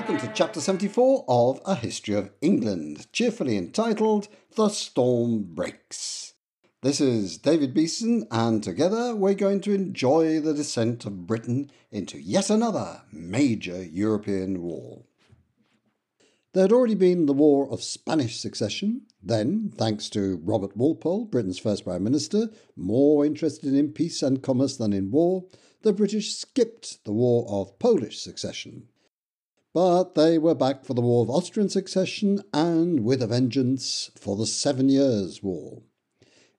welcome to chapter 74 of A History of England, cheerfully entitled The Storm Breaks. This is David Beeson, and together we're going to enjoy the descent of Britain into yet another major European war. There had already been the War of Spanish Succession. Then, thanks to Robert Walpole, Britain's first Prime Minister, more interested in peace and commerce than in war, the British skipped the War of Polish Succession. But they were back for the War of Austrian Succession and, with a vengeance, for the Seven Years' War.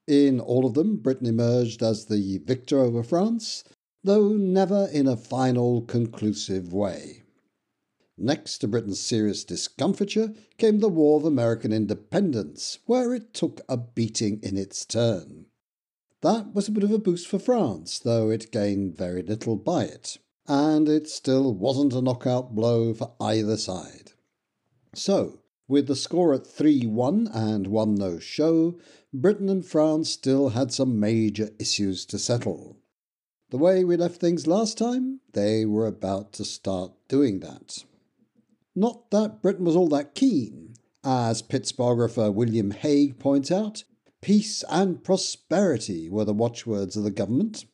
In all of them, Britain emerged as the victor over France, though never in a final, conclusive way. Next to Britain's serious discomfiture came the War of American Independence, where it took a beating in its turn. That was a bit of a boost for France, though it gained very little by it and it still wasn't a knockout blow for either side. So, with the score at 3 1 and 1 no show, Britain and France still had some major issues to settle. The way we left things last time, they were about to start doing that. Not that Britain was all that keen. As Pitt's biographer William Hague points out, peace and prosperity were the watchwords of the government,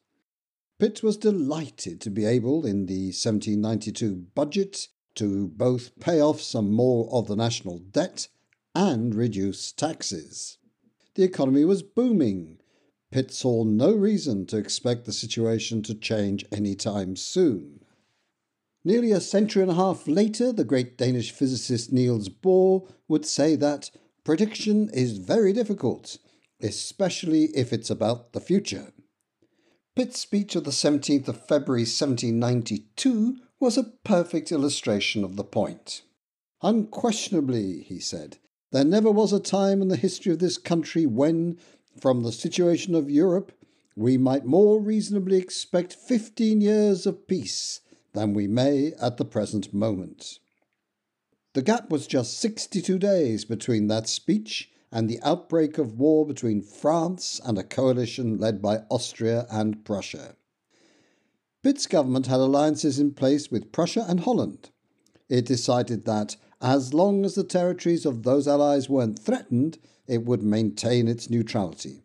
Pitt was delighted to be able, in the 1792 budget, to both pay off some more of the national debt and reduce taxes. The economy was booming. Pitt saw no reason to expect the situation to change any time soon. Nearly a century and a half later, the great Danish physicist Niels Bohr would say that prediction is very difficult, especially if it's about the future. Pitt's speech of the 17th of February 1792 was a perfect illustration of the point. Unquestionably, he said, there never was a time in the history of this country when, from the situation of Europe, we might more reasonably expect fifteen years of peace than we may at the present moment. The gap was just 62 days between that speech and the outbreak of war between France and a coalition led by Austria and Prussia. Pitt's government had alliances in place with Prussia and Holland. It decided that, as long as the territories of those allies weren't threatened, it would maintain its neutrality.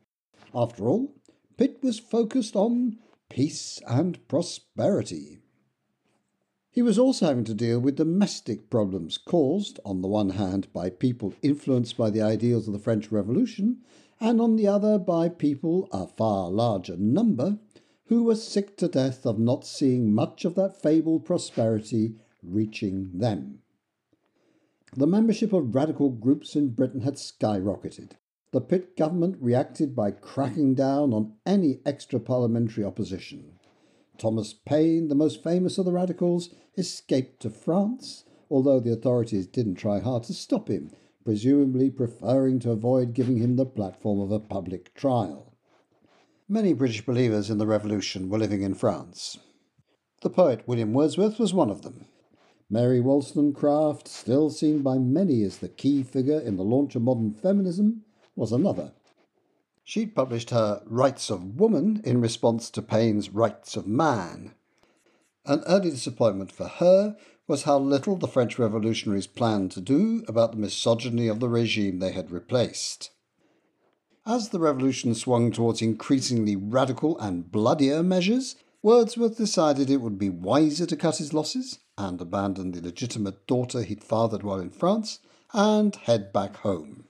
After all, Pitt was focused on peace and prosperity. He was also having to deal with domestic problems caused, on the one hand, by people influenced by the ideals of the French Revolution, and on the other by people, a far larger number, who were sick to death of not seeing much of that fabled prosperity reaching them. The membership of radical groups in Britain had skyrocketed. The Pitt government reacted by cracking down on any extra parliamentary opposition. Thomas Paine, the most famous of the radicals, escaped to France, although the authorities didn't try hard to stop him, presumably preferring to avoid giving him the platform of a public trial. Many British believers in the Revolution were living in France. The poet William Wordsworth was one of them. Mary Wollstonecraft, still seen by many as the key figure in the launch of modern feminism, was another. She'd published her Rights of Woman in response to Paine's Rights of Man. An early disappointment for her was how little the French revolutionaries planned to do about the misogyny of the regime they had replaced. As the revolution swung towards increasingly radical and bloodier measures, Wordsworth decided it would be wiser to cut his losses and abandon the legitimate daughter he'd fathered while in France and head back home.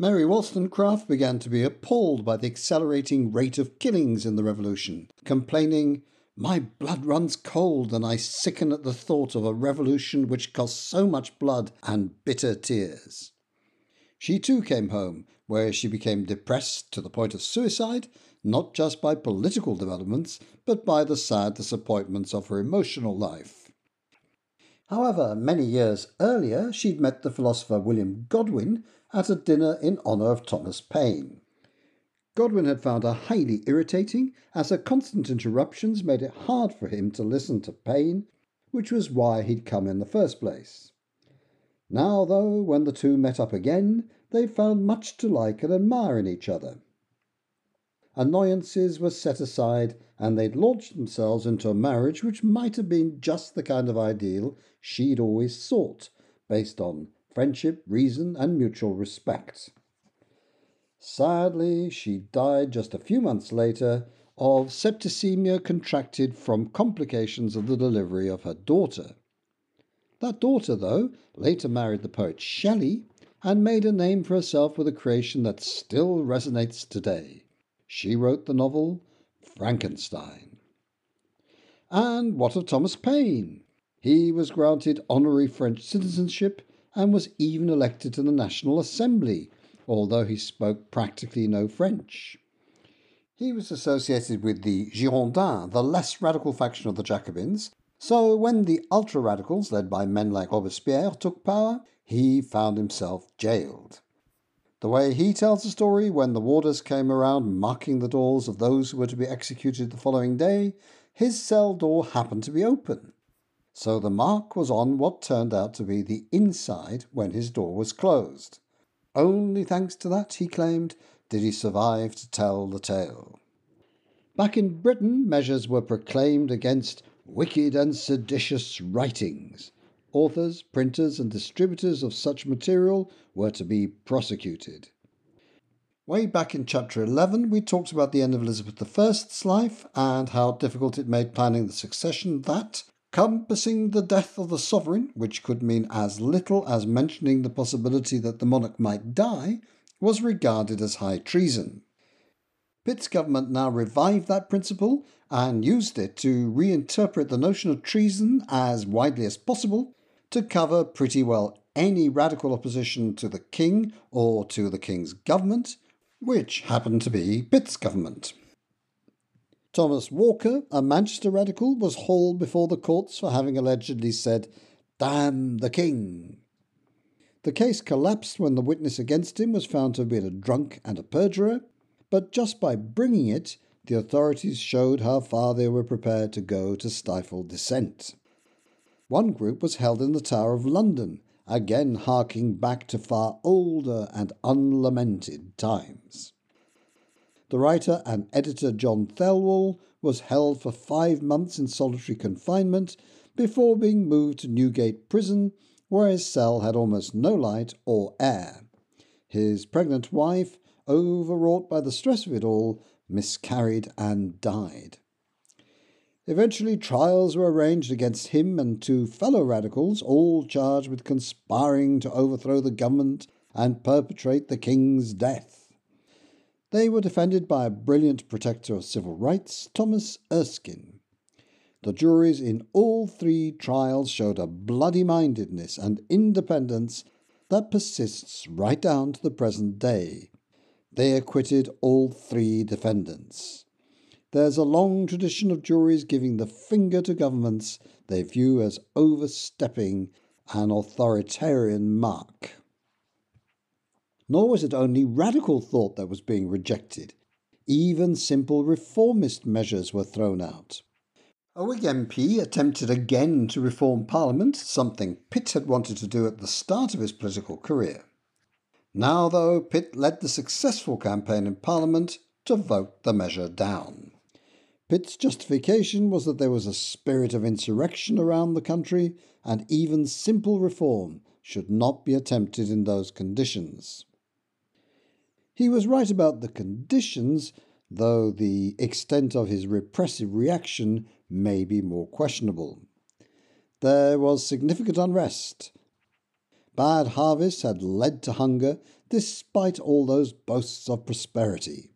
Mary Wollstonecraft began to be appalled by the accelerating rate of killings in the Revolution, complaining, My blood runs cold, and I sicken at the thought of a revolution which cost so much blood and bitter tears. She too came home, where she became depressed to the point of suicide, not just by political developments, but by the sad disappointments of her emotional life. However, many years earlier, she'd met the philosopher William Godwin, at a dinner in honour of Thomas Paine. Godwin had found her highly irritating, as her constant interruptions made it hard for him to listen to Paine, which was why he'd come in the first place. Now, though, when the two met up again, they found much to like and admire in each other. annoyances were set aside and they'd launched themselves into a marriage which might have been just the kind of ideal she'd always sought, based on friendship, reason, and mutual respect. Sadly, she died just a few months later of septicemia contracted from complications of the delivery of her daughter. That daughter, though, later married the poet Shelley and made a name for herself with a creation that still resonates today. She wrote the novel Frankenstein. And what of Thomas Paine? He was granted honorary French citizenship and was even elected to the National Assembly, although he spoke practically no French. He was associated with the Girondins, the less radical faction of the Jacobins, so when the ultra radicals, led by men like Robespierre, took power, he found himself jailed. The way he tells the story, when the warders came around marking the doors of those who were to be executed the following day, his cell door happened to be open. So the mark was on what turned out to be the inside when his door was closed. Only thanks to that, he claimed, did he survive to tell the tale. Back in Britain, measures were proclaimed against wicked and seditious writings. Authors, printers, and distributors of such material were to be prosecuted. Way back in chapter 11, we talked about the end of Elizabeth I's life and how difficult it made planning the succession that, compassing the death of the sovereign, which could mean as little as mentioning the possibility that the monarch might die, was regarded as high treason. Pitt's government now revived that principle and used it to reinterpret the notion of treason as widely as possible to cover pretty well any radical opposition to the king or to the king's government, which happened to be Pitt's government. Thomas Walker, a Manchester radical, was hauled before the courts for having allegedly said, Damn the King. The case collapsed when the witness against him was found to have been a drunk and a perjurer, but just by bringing it, the authorities showed how far they were prepared to go to stifle dissent. One group was held in the Tower of London, again harking back to far older and unlamented times. The writer and editor John Thelwall was held for five months in solitary confinement before being moved to Newgate Prison, where his cell had almost no light or air. His pregnant wife, overwrought by the stress of it all, miscarried and died. Eventually, trials were arranged against him and two fellow radicals, all charged with conspiring to overthrow the government and perpetrate the king's death. They were defended by a brilliant protector of civil rights, Thomas Erskine. The juries in all three trials showed a bloody mindedness and independence that persists right down to the present day. They acquitted all three defendants. There's a long tradition of juries giving the finger to governments they view as overstepping an authoritarian mark. Nor was it only radical thought that was being rejected. Even simple reformist measures were thrown out. A Whig MP attempted again to reform Parliament, something Pitt had wanted to do at the start of his political career. Now, though, Pitt led the successful campaign in Parliament to vote the measure down. Pitt's justification was that there was a spirit of insurrection around the country, and even simple reform should not be attempted in those conditions. He was right about the conditions, though the extent of his repressive reaction may be more questionable. There was significant unrest. Bad harvests had led to hunger, despite all those boasts of prosperity.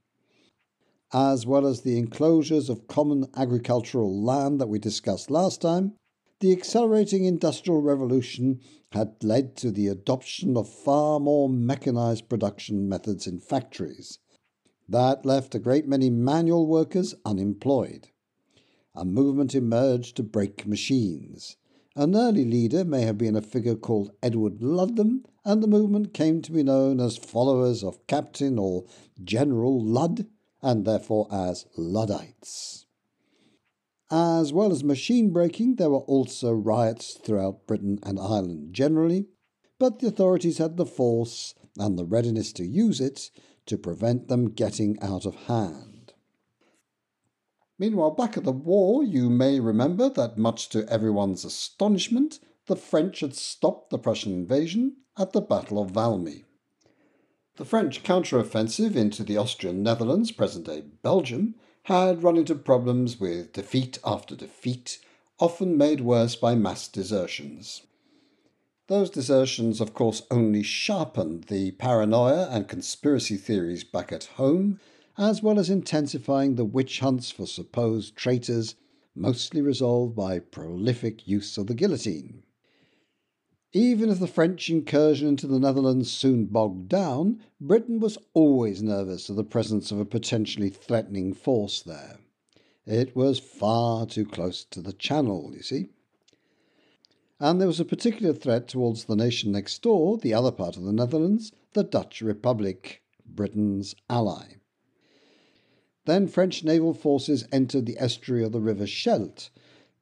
As well as the enclosures of common agricultural land that we discussed last time, the accelerating industrial revolution had led to the adoption of far more mechanized production methods in factories. That left a great many manual workers unemployed. A movement emerged to break machines. An early leader may have been a figure called Edward Ludlam, and the movement came to be known as followers of Captain or General Ludd, and therefore as Luddites. As well as machine breaking, there were also riots throughout Britain and Ireland generally, but the authorities had the force and the readiness to use it to prevent them getting out of hand. Meanwhile, back at the war, you may remember that, much to everyone's astonishment, the French had stopped the Prussian invasion at the Battle of Valmy. The French counter-offensive into the Austrian Netherlands, present-day Belgium, had run into problems with defeat after defeat, often made worse by mass desertions. Those desertions, of course, only sharpened the paranoia and conspiracy theories back at home, as well as intensifying the witch hunts for supposed traitors, mostly resolved by prolific use of the guillotine. Even if the French incursion into the Netherlands soon bogged down, Britain was always nervous of the presence of a potentially threatening force there. It was far too close to the Channel, you see. And there was a particular threat towards the nation next door, the other part of the Netherlands, the Dutch Republic, Britain's ally. Then French naval forces entered the estuary of the River Scheldt,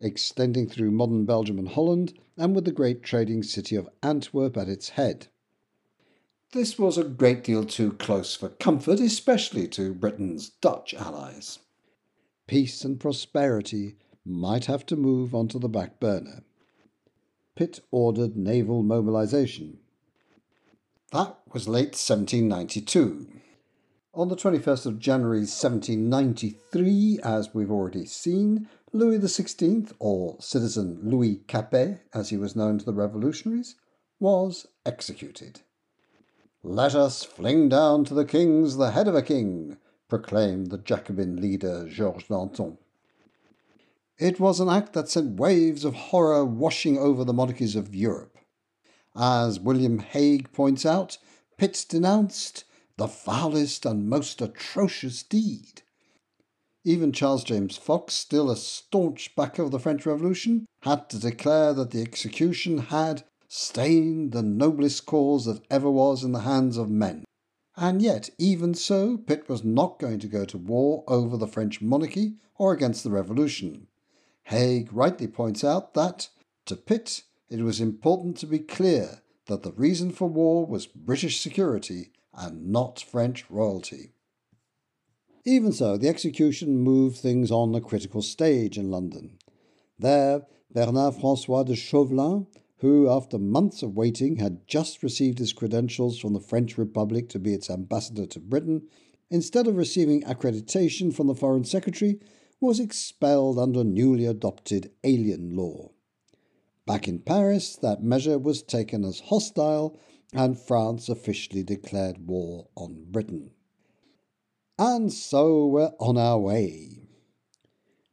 extending through modern Belgium and Holland, and with the great trading city of Antwerp at its head. This was a great deal too close for comfort, especially to Britain's Dutch allies. Peace and prosperity might have to move onto the back burner. Pitt ordered naval mobilization. That was late 1792. On the 21st of January 1793, as we've already seen, Louis XVI, or citizen Louis Capet, as he was known to the revolutionaries, was executed. Let us fling down to the kings the head of a king, proclaimed the Jacobin leader Georges Danton. It was an act that sent waves of horror washing over the monarchies of Europe. As William Hague points out, Pitt denounced the foulest and most atrocious deed. Even Charles James Fox, still a staunch backer of the French Revolution, had to declare that the execution had stained the noblest cause that ever was in the hands of men. And yet, even so, Pitt was not going to go to war over the French monarchy or against the revolution. Hague rightly points out that, to Pitt, it was important to be clear that the reason for war was British security and not French royalty. Even so, the execution moved things on a critical stage in London. There, Bernard Francois de Chauvelin, who, after months of waiting, had just received his credentials from the French Republic to be its ambassador to Britain, instead of receiving accreditation from the Foreign Secretary, was expelled under newly adopted alien law. Back in Paris, that measure was taken as hostile, and France officially declared war on Britain. And so we're on our way.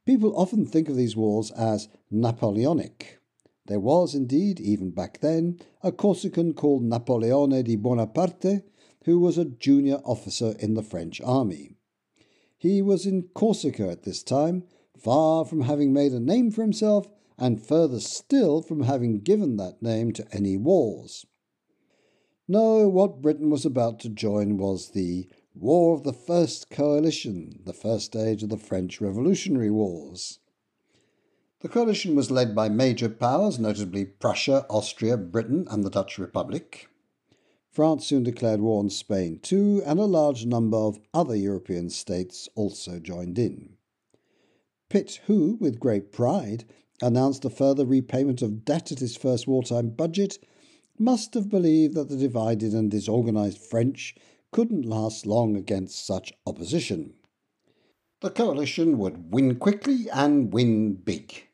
People often think of these wars as Napoleonic. There was indeed, even back then, a Corsican called Napoleone di Bonaparte, who was a junior officer in the French army. He was in Corsica at this time, far from having made a name for himself, and further still from having given that name to any wars. No, what Britain was about to join was the War of the First Coalition, the first stage of the French Revolutionary Wars. The coalition was led by major powers, notably Prussia, Austria, Britain, and the Dutch Republic. France soon declared war on Spain too, and a large number of other European states also joined in. Pitt, who, with great pride, announced a further repayment of debt at his first wartime budget, must have believed that the divided and disorganized French couldn't last long against such opposition. The coalition would win quickly and win big.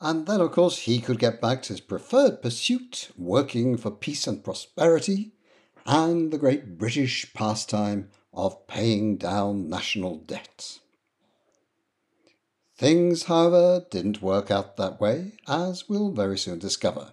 And then, of course, he could get back to his preferred pursuit, working for peace and prosperity, and the great British pastime of paying down national debt. Things, however, didn't work out that way, as we'll very soon discover.